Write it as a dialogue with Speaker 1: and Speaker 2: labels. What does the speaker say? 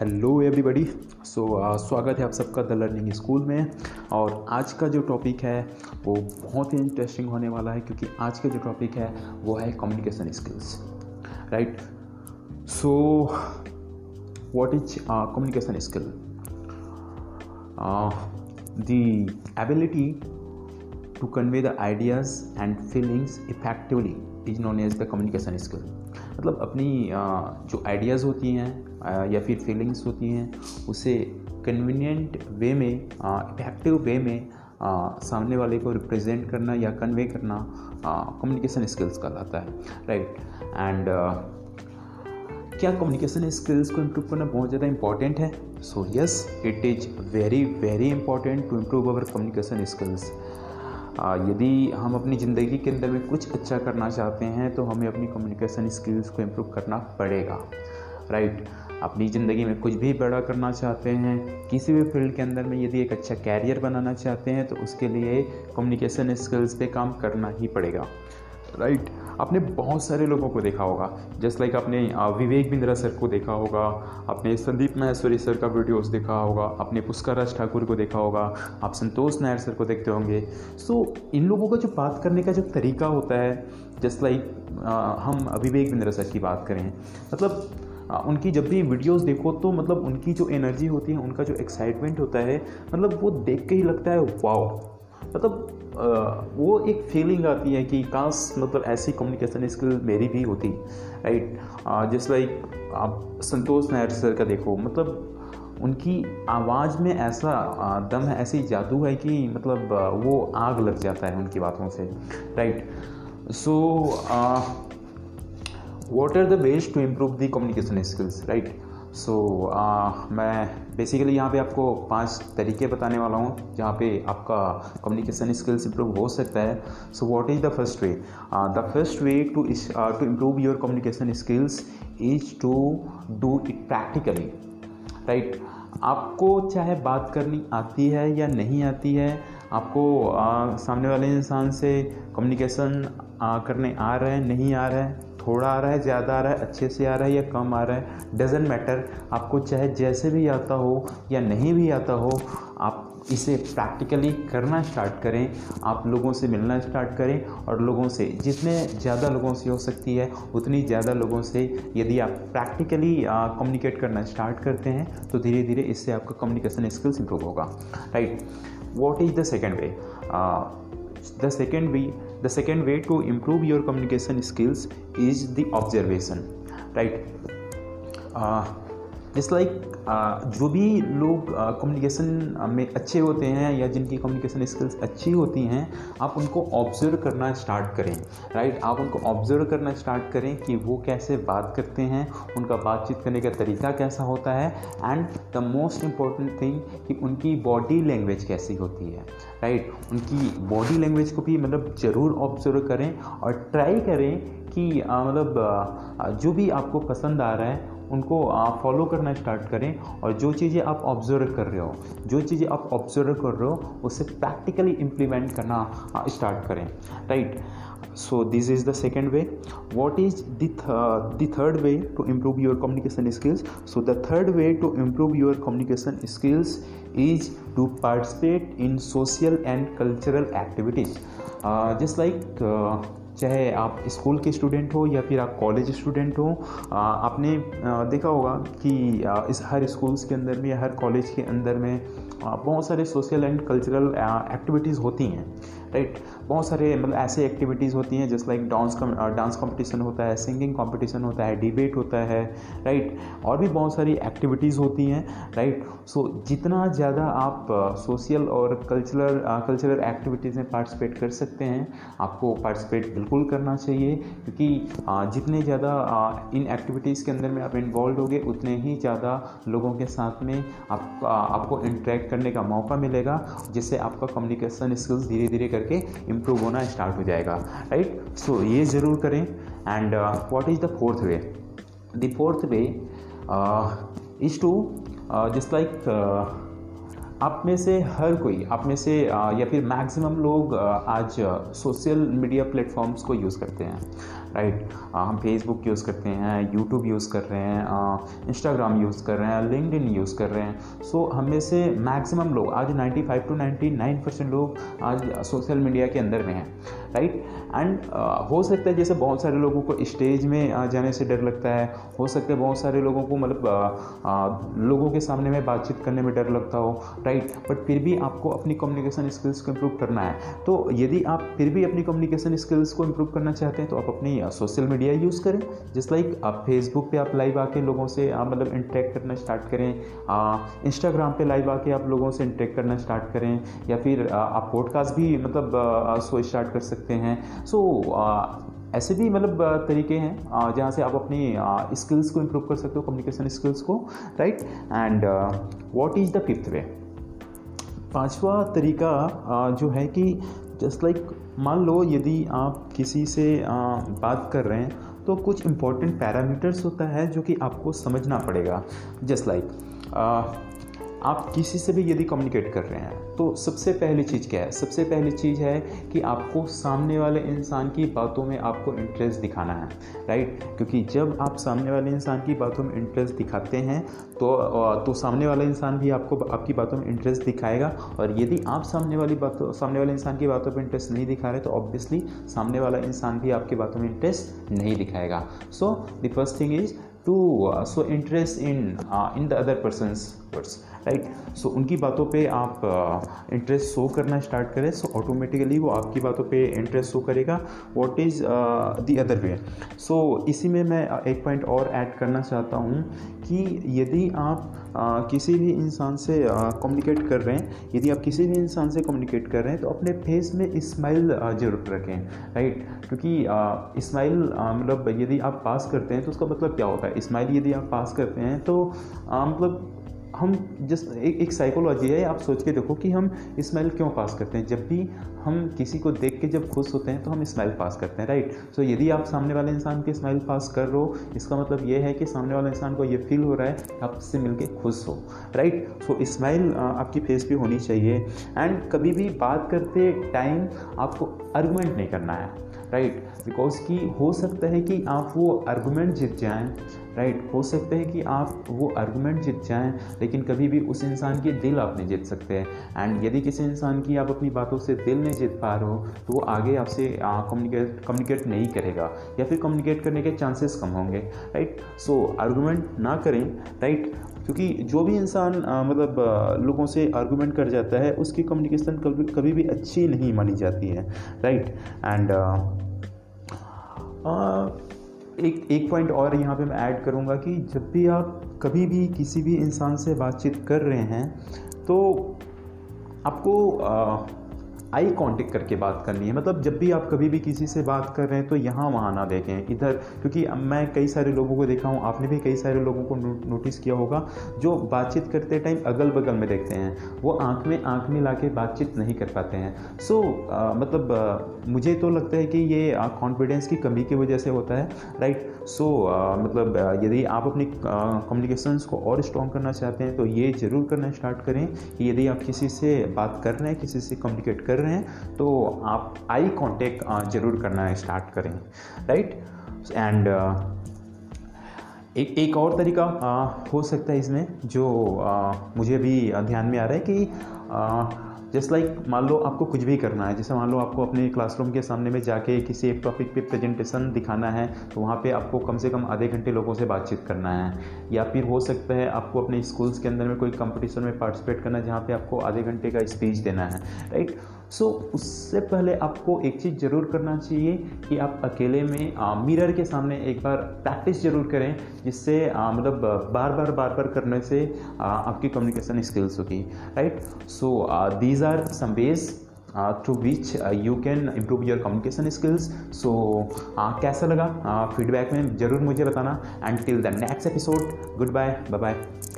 Speaker 1: Hello everybody so स्वागत है आप सबका द लर्निंग स्कूल में। और आज का जो टॉपिक है वो बहुत ही इंटरेस्टिंग होने वाला है क्योंकि आज का जो टॉपिक है वो है communication skills right so what is communication skill the ability to convey the ideas and feelings effectively is known as the communication skill मतलब अपनी uh, जो आइडियाज़ होती हैं या फिर फीलिंग्स होती हैं उसे कन्वीनियंट वे में इफ़ेक्टिव वे में आ, सामने वाले को रिप्रेजेंट करना या कन्वे करना कम्युनिकेशन स्किल्स कहलाता है राइट एंड क्या कम्युनिकेशन स्किल्स को इम्प्रूव करना बहुत ज़्यादा इंपॉर्टेंट है? So yes it is very very important to improve our communication skills यदि हम अपनी ज़िंदगी के अंदर में कुछ अच्छा करना चाहते हैं तो हमें अपनी कम्युनिकेशन स्किल्स को इम्प्रूव करना पड़ेगा राइट अपनी ज़िंदगी में कुछ भी बड़ा करना चाहते हैं किसी भी फ़ील्ड के अंदर में यदि एक अच्छा कैरियर बनाना चाहते हैं तो उसके लिए कम्युनिकेशन स्किल्स पे काम करना ही पड़ेगा राइट right. आपने बहुत सारे लोगों को देखा होगा जस्ट लाइक like आपने विवेक बिंद्रा सर को देखा होगा आपने संदीप महेश्वरी सर का वीडियोस देखा होगा आपने पुष्कर राज ठाकुर को देखा होगा आप संतोष नायर सर को देखते होंगे सो so, इन लोगों का जो बात करने का जो तरीका होता है जस्ट लाइक like, हम विवेक बिंद्रा सर की बात करें मतलब उनकी जब भी वीडियोस देखो तो मतलब उनकी जो एनर्जी होती है, उनका जो एक्साइटमेंट होता है मतलब वो देख के ही लगता है, वाओ। मतलब वो एक फीलिंग आती है कि काश मतलब ऐसी कम्युनिकेशन स्किल मेरी भी होती राइट जस्ट लाइक आप संतोष नायर सर का देखो मतलब उनकी आवाज़ में ऐसा दम है, ऐसी जादू है कि मतलब वो आग लग जाता है उनकी बातों से right so what are the ways to improve the communication skills right so मैं बेसिकली यहाँ पे आपको पाँच तरीके बताने वाला हूँ जहाँ पे आपका कम्युनिकेशन स्किल्स इम्प्रूव हो सकता है। So what is the first way the first way to to improve your communication skills is to do it practically right आपको चाहे बात करनी आती है या नहीं आती है आपको आ, uh, सामने वाले इंसान से कम्युनिकेशन uh, करने आ रहा है नहीं आ रहा है थोड़ा आ रहा है, ज़्यादा आ रहा है, अच्छे से आ रहा है या कम आ रहा है डजेंट मैटर आपको चाहे जैसे भी आता हो या नहीं भी आता हो, आप इसे प्रैक्टिकली करना स्टार्ट करें। आप लोगों से मिलना स्टार्ट करें और लोगों से, जितने ज़्यादा लोगों से हो सकती है, उतनी ज़्यादा लोगों से यदि आप प्रैक्टिकली कम्युनिकेट करना स्टार्ट करते हैं तो धीरे धीरे इससे आपका कम्युनिकेशन स्किल्स इंप्रूव होगा। Right what is the second way the second way the second way to improve your communication skills is the observation right? Uh, just like like, जो भी लोग कम्युनिकेशन में अच्छे होते हैं या जिनकी कम्युनिकेशन स्किल्स अच्छी होती हैं आप उनको ऑब्ज़र्व करना स्टार्ट करें राइट आप उनको ऑब्ज़र्व करना स्टार्ट करें कि वो कैसे बात करते हैं उनका बातचीत करने का तरीका कैसा होता है and the most important thing कि उनकी बॉडी लैंग्वेज कैसी होती है राइट उनकी बॉडी लैंग्वेज को भी मतलब ज़रूर ऑब्ज़र्व करें और ट्राई करें कि मतलब जो भी आपको पसंद आ रहा है उनको फॉलो करना स्टार्ट करें और जो चीज़ें आप ऑब्ज़र्व कर रहे हो, जो चीज़ें आप ऑब्ज़र्व कर रहे हो, उसे प्रैक्टिकली इम्प्लीमेंट करना स्टार्ट करें। Right so this is the second way what is the third way to improve your communication skills so the third way to improve your communication skills is to participate in social and cultural activities just like चाहे आप school के student हो या फिर आप college student हो आपने देखा होगा कि इस हर स्कूल्स के अंदर में या हर कॉलेज के अंदर में बहुत सारे सोशल एंड कल्चरल एक्टिविटीज़ होती हैं राइट बहुत सारे मतलब ऐसे एक्टिविटीज़ होती हैं just like dance dance competition होता है सिंगिंग कंपटीशन होता है डिबेट होता है राइट और भी बहुत सारी एक्टिविटीज़ होती हैं राइट सो जितना ज़्यादा आप सोशल और कल्चरल कल्चरल एक्टिविटीज़ में पार्टिसिपेट कर सकते हैं, आपको पार्टिसिपेट बिल्कुल करना चाहिए, क्योंकि जितने ज़्यादा इन एक्टिविटीज़ के अंदर में आप इन्वॉल्व होगे, उतने ही ज़्यादा लोगों के साथ में आप आपको इंटरेक्ट करने का मौका मिलेगा, जिससे आपका कम्युनिकेशन स्किल्स धीरे धीरे करके इम्प्रूव होना स्टार्ट हो जाएगा राइट सो ये ज़रूर करें and what is the fourth way the fourth way is to just like आप में से हर कोई, आप में से या फिर मैक्सिमम लोग आज सोशल मीडिया प्लेटफॉर्म्स को यूज़ करते हैं। राइट हम फेसबुक यूज़ करते हैं यूट्यूब यूज़ कर रहे हैं इंस्टाग्राम यूज़ कर रहे हैं लिंकड यूज़ कर रहे हैं। सो हम में से मैक्सिमम लोग, आज 95 टू 99 परसेंट लोग आज सोशल मीडिया के अंदर में हैं, राइट? एंड हो सकता है जैसे बहुत सारे लोगों को स्टेज में जाने से डर लगता है, हो सकता है बहुत सारे लोगों को मतलब लोगों के सामने में बातचीत करने में डर लगता हो, राइट? बट फिर भी आपको अपनी कम्युनिकेशन स्किल्स को इम्प्रूव करना है। तो यदि आप फिर भी अपनी कम्युनिकेशन स्किल्स को इम्प्रूव करना चाहते हैं तो आप अपनी सोशल मीडिया यूज़ करें। जस्ट लाइक आप फेसबुक पे आप लाइव आके लोगों से आ, मतलब इंटरेक्ट करना स्टार्ट करें। इंस्टाग्राम पे लाइव आके आप लोगों से इंटरेक्ट करना स्टार्ट करें। या फिर आ, आप पॉडकास्ट भी मतलब सो स्टार्ट कर सकते हैं। सो ऐसे भी मतलब तरीके हैं जहाँ से आप अपनी स्किल्स को इम्प्रूव कर सकते हो कम्युनिकेशन स्किल्स को right and what is the fifth way पांचवा तरीका जो है कि जस्ट लाइक मान लो यदि आप किसी से बात कर रहे हैं तो कुछ इम्पोर्टेंट पैरामीटर्स होता है जो कि आपको समझना पड़ेगा। जस्ट लाइक आप किसी से भी यदि कम्युनिकेट कर रहे हैं तो सबसे पहली चीज़ क्या है? सबसे पहली चीज़ है कि आपको सामने वाले इंसान की बातों में आपको इंटरेस्ट दिखाना है राइट क्योंकि जब आप सामने वाले इंसान की बातों में इंटरेस्ट दिखाते हैं तो तो सामने वाला इंसान भी आपको, आपकी बातों में इंटरेस्ट दिखाएगा। और यदि आप सामने वाली बातों, सामने वाले इंसान की बातों पर इंटरेस्ट नहीं दिखा रहे तो ऑब्वियसली सामने वाला इंसान भी आपकी बातों में इंटरेस्ट नहीं दिखाएगा। So the first thing is to show interest in in the other persons words right so उनकी बातों पे आप इंटरेस्ट शो करना स्टार्ट करें सो ऑटोमेटिकली वो आपकी बातों पे इंटरेस्ट शो करेगा। What is the other way so इसी में मैं एक पॉइंट और ऐड करना चाहता हूँ कि यदि आप uh, किसी भी इंसान से कम्युनिकेट कर रहे हैं यदि आप किसी भी इंसान से कम्युनिकेट कर रहे हैं तो अपने फेस में स्माइल ज़रूर रखें राइट क्योंकि स्माइल मतलब यदि आप पास करते हैं तो उसका मतलब क्या होता है? स्माइल यदि आप पास करते हैं तो मतलब हम जिस एक साइकोलॉजी है, आप सोच के देखो कि हम स्मेल क्यों पास करते हैं। जब भी हम किसी को देख के जब खुश होते हैं तो हम स्माइल पास करते हैं राइट सो यदि आप सामने वाले इंसान के स्माइल पास कर रहे हो, इसका मतलब ये है कि सामने वाले इंसान को ये फील हो रहा है आपसे मिलके खुश हो राइट सो स्माइल आपकी फेस पे होनी चाहिए। एंड कभी भी बात करते टाइम आपको आर्गूमेंट नहीं करना है राइट बिकॉज़ कि हो सकता है कि आप वो आर्गूमेंट जीत जाएँ राइट right? हो सकता है कि आप वो आर्गूमेंट जीत जाएँ, लेकिन कभी भी उस इंसान के दिल आप नहीं जीत सकते। एंड यदि किसी इंसान की आप अपनी बातों से दिल नहीं जीत पा रहे हो तो वो आगे आपसे कम्युनिकेट कम्युनिकेट नहीं करेगा। या फिर कम्युनिकेट करने के चांसेस कम होंगे राइट सो आर्गूमेंट ना करें राइट क्योंकि जो भी इंसान मतलब लोगों से आर्गूमेंट कर जाता है, उसकी कम्युनिकेशन कभी कभी भी अच्छी नहीं मानी जाती है राइट एंड एक एक पॉइंट और यहाँ पे मैं ऐड करूँगा कि जब भी आप कभी भी किसी भी इंसान से बातचीत कर रहे हैं तो आपको आई कांटेक्ट करके बात करनी है। मतलब जब भी आप कभी भी किसी से बात कर रहे हैं तो यहाँ वहाँ ना देखें इधर। क्योंकि मैं कई सारे लोगों को देखा हूँ आपने भी कई सारे लोगों को नोटिस किया होगा जो बातचीत करते टाइम अगल बगल में देखते हैं वो आँख में आँख में ला बातचीत नहीं कर पाते हैं। सो so, मतलब आ, मुझे तो लगता है कि ये कॉन्फिडेंस की कमी की वजह से होता है राइट सो so, मतलब यदि आप अपनी कम्युनिकेशंस को और स्ट्रॉन्ग करना चाहते हैं तो ये ज़रूर करना स्टार्ट करें कि यदि आप किसी से बात कर रहे हैं किसी से कम्युनिकेट कर रहे हैं तो आप आई कांटेक्ट ज़रूर करना स्टार्ट करें राइट एंड एक एक और तरीका आ, हो सकता है इसमें जो आ, मुझे भी ध्यान में आ रहा है कि जस्ट लाइक मान लो आपको कुछ भी करना है जैसे मान लो आपको अपने क्लासरूम के सामने में जाके किसी एक टॉपिक पे प्रेजेंटेशन दिखाना है तो वहाँ पे आपको कम से कम आधे घंटे लोगों से बातचीत करना है। या फिर हो सकता है आपको अपने स्कूल्स के अंदर में कोई कंपटीशन में पार्टिसिपेट करना है जहाँ पे आपको आधे घंटे का स्पीच देना है राइट सो so, उससे पहले आपको एक चीज़ ज़रूर करना चाहिए कि आप अकेले में आ, मिरर के सामने एक बार प्रैक्टिस ज़रूर करें जिससे मतलब बार बार बार बार करने से आ, आपकी कम्युनिकेशन स्किल्स होगी right so these are some ways to which you can improve your communication skills so कैसा लगा? फीडबैक uh, में ज़रूर मुझे बताना. And till the next episode good bye bye bye